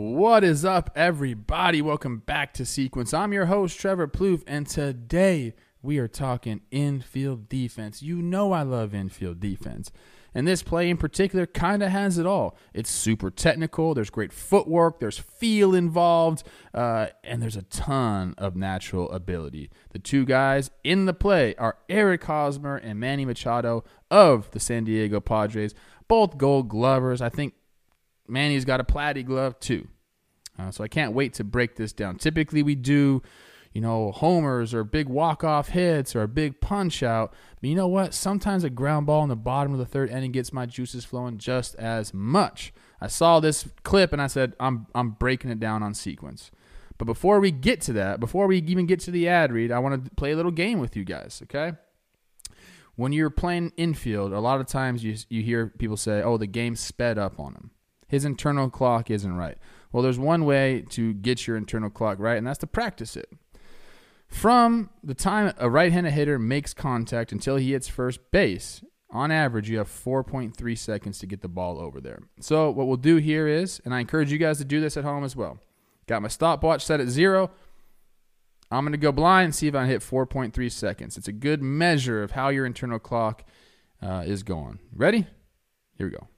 What is up, everybody? Welcome back to Sequence. I'm your host, Trevor Plouffe, and today we are talking infield defense. You know I love infield defense. And this play in particular kind of has it all. It's super technical, there's great footwork, there's feel involved, uh, and there's a ton of natural ability. The two guys in the play are Eric Hosmer and Manny Machado of the San Diego Padres, both gold glovers. I think Manny's got a platy glove too. Uh, so I can't wait to break this down. Typically, we do, you know, homers or big walk-off hits or a big punch out. But you know what? Sometimes a ground ball in the bottom of the third inning gets my juices flowing just as much. I saw this clip and I said, I'm I'm breaking it down on sequence. But before we get to that, before we even get to the ad read, I want to play a little game with you guys. Okay. When you're playing infield, a lot of times you you hear people say, "Oh, the game sped up on them." His internal clock isn't right. Well, there's one way to get your internal clock right, and that's to practice it. From the time a right handed hitter makes contact until he hits first base, on average, you have 4.3 seconds to get the ball over there. So, what we'll do here is, and I encourage you guys to do this at home as well. Got my stopwatch set at zero. I'm going to go blind and see if I hit 4.3 seconds. It's a good measure of how your internal clock uh, is going. Ready? Here we go.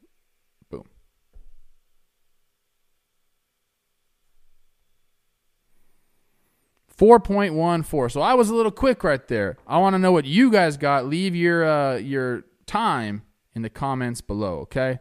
4.14. So I was a little quick right there. I want to know what you guys got. Leave your uh, your time in the comments below, okay?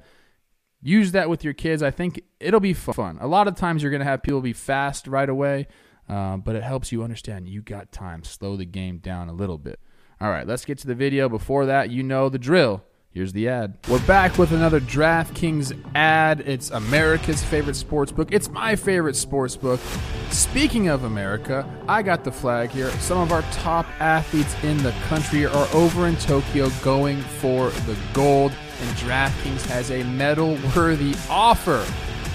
Use that with your kids. I think it'll be fun. A lot of times you're going to have people be fast right away, uh, but it helps you understand you got time. Slow the game down a little bit. All right, let's get to the video. Before that, you know the drill. Here's the ad. We're back with another DraftKings ad. It's America's favorite sports book. It's my favorite sports book. Speaking of America, I got the flag here. Some of our top athletes in the country are over in Tokyo going for the gold, and DraftKings has a medal worthy offer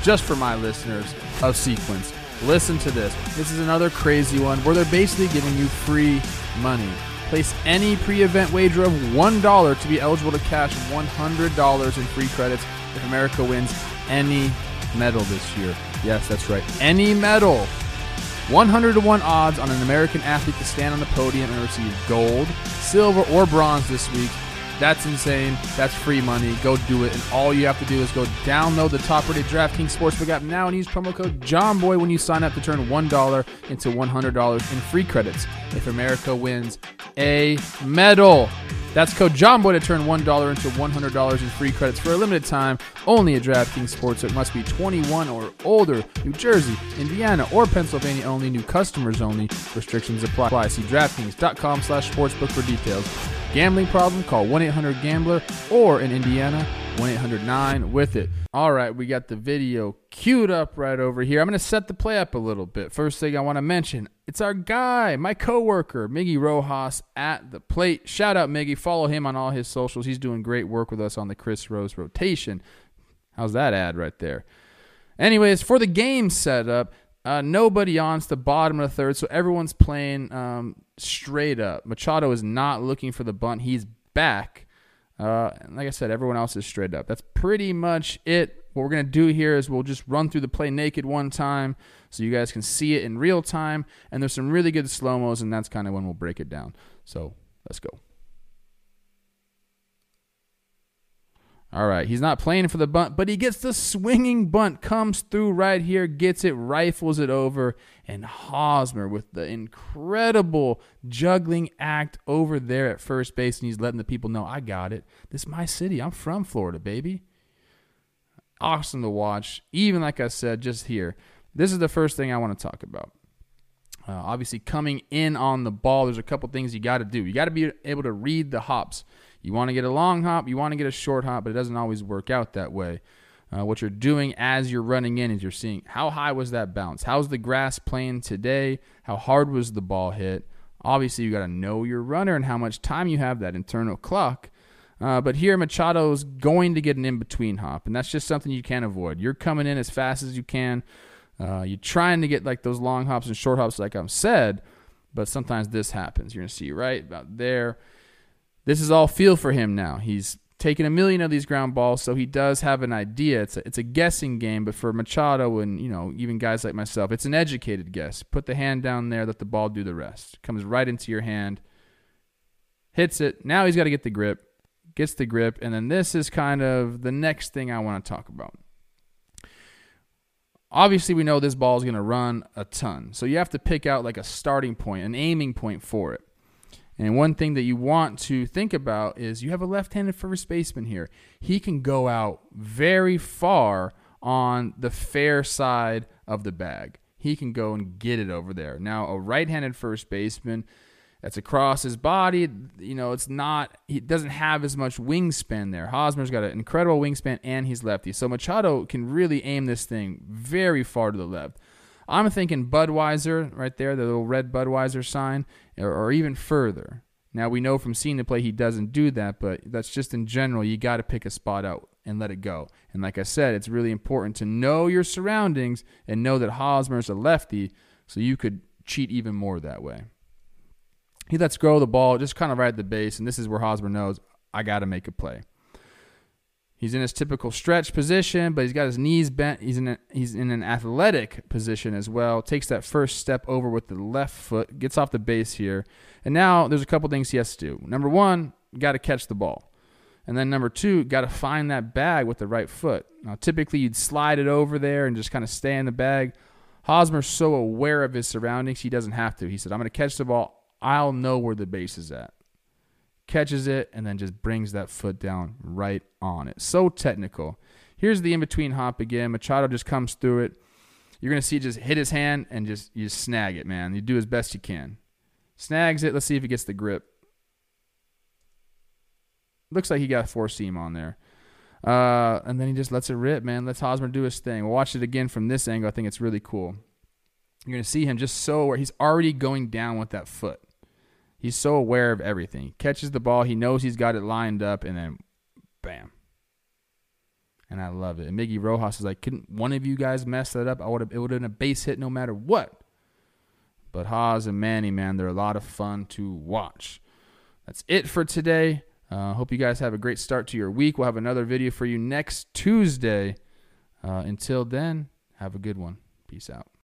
just for my listeners of Sequence. Listen to this. This is another crazy one where they're basically giving you free money. Place any pre event wager of $1 to be eligible to cash $100 in free credits if America wins any medal this year. Yes, that's right. Any medal. 100 to 1 odds on an American athlete to stand on the podium and receive gold, silver, or bronze this week. That's insane. That's free money. Go do it. And all you have to do is go download the top rated DraftKings Sportsbook app now and use promo code JOHNBOY when you sign up to turn $1 into $100 in free credits if America wins a medal. That's code JOHNBOY to turn $1 into $100 in free credits for a limited time. Only at DraftKings Sportsbook must be 21 or older. New Jersey, Indiana, or Pennsylvania only. New customers only. Restrictions apply. See DraftKings.com slash sportsbook for details. Gambling problem? Call 1-800-GAMBLER or in Indiana, 1-800-9 with it. All right, we got the video queued up right over here. I'm going to set the play up a little bit. First thing I want to mention, it's our guy, my coworker, Miggy Rojas at the plate. Shout out Miggy. Follow him on all his socials. He's doing great work with us on the Chris Rose rotation. How's that ad right there? Anyways, for the game setup, uh, nobody on the bottom of the third, so everyone's playing um, straight up. Machado is not looking for the bunt. He's back. Uh, like I said, everyone else is straight up. That's pretty much it. What we're going to do here is we'll just run through the play naked one time so you guys can see it in real time. And there's some really good slow mos, and that's kind of when we'll break it down. So let's go. All right, he's not playing for the bunt, but he gets the swinging bunt, comes through right here, gets it, rifles it over, and Hosmer with the incredible juggling act over there at first base, and he's letting the people know, I got it. This is my city. I'm from Florida, baby. Awesome to watch. Even like I said, just here. This is the first thing I want to talk about. Uh, obviously, coming in on the ball, there's a couple things you got to do. You got to be able to read the hops. You want to get a long hop, you want to get a short hop, but it doesn't always work out that way. Uh, what you're doing as you're running in is you're seeing how high was that bounce? How's the grass playing today? How hard was the ball hit? Obviously, you got to know your runner and how much time you have, that internal clock. Uh, but here, Machado's going to get an in between hop, and that's just something you can't avoid. You're coming in as fast as you can. Uh, you're trying to get like those long hops and short hops, like I've said, but sometimes this happens. You're going to see right about there. This is all feel for him now. He's taken a million of these ground balls, so he does have an idea. It's a, it's a guessing game, but for Machado and you know even guys like myself, it's an educated guess. Put the hand down there, let the ball do the rest. Comes right into your hand, hits it. Now he's got to get the grip, gets the grip, and then this is kind of the next thing I want to talk about. Obviously, we know this ball is going to run a ton, so you have to pick out like a starting point, an aiming point for it. And one thing that you want to think about is you have a left handed first baseman here. He can go out very far on the fair side of the bag. He can go and get it over there. Now, a right handed first baseman that's across his body, you know, it's not, he doesn't have as much wingspan there. Hosmer's got an incredible wingspan and he's lefty. So Machado can really aim this thing very far to the left. I'm thinking Budweiser right there, the little red Budweiser sign, or, or even further. Now we know from seeing the play he doesn't do that, but that's just in general. You got to pick a spot out and let it go. And like I said, it's really important to know your surroundings and know that Hosmer is a lefty, so you could cheat even more that way. He lets go of the ball just kind of right at the base, and this is where Hosmer knows I got to make a play. He's in his typical stretch position, but he's got his knees bent. He's in a, he's in an athletic position as well. Takes that first step over with the left foot, gets off the base here, and now there's a couple things he has to do. Number one, got to catch the ball, and then number two, got to find that bag with the right foot. Now, typically you'd slide it over there and just kind of stay in the bag. Hosmer's so aware of his surroundings, he doesn't have to. He said, "I'm going to catch the ball. I'll know where the base is at." Catches it, and then just brings that foot down right on it. So technical. Here's the in between hop again. Machado just comes through it. You're gonna see just hit his hand and just you just snag it, man. You do as best you can. Snags it. Let's see if he gets the grip. Looks like he got four seam on there. Uh, and then he just lets it rip, man. Lets Hosmer do his thing. We'll watch it again from this angle. I think it's really cool. You're gonna see him just so where he's already going down with that foot. He's so aware of everything. He catches the ball, he knows he's got it lined up, and then bam. And I love it. And Miggy Rojas is like, couldn't one of you guys mess that up? I would have it would have been a base hit no matter what. But Haas and Manny, man, they're a lot of fun to watch. That's it for today. Uh, hope you guys have a great start to your week. We'll have another video for you next Tuesday. Uh, until then, have a good one. Peace out.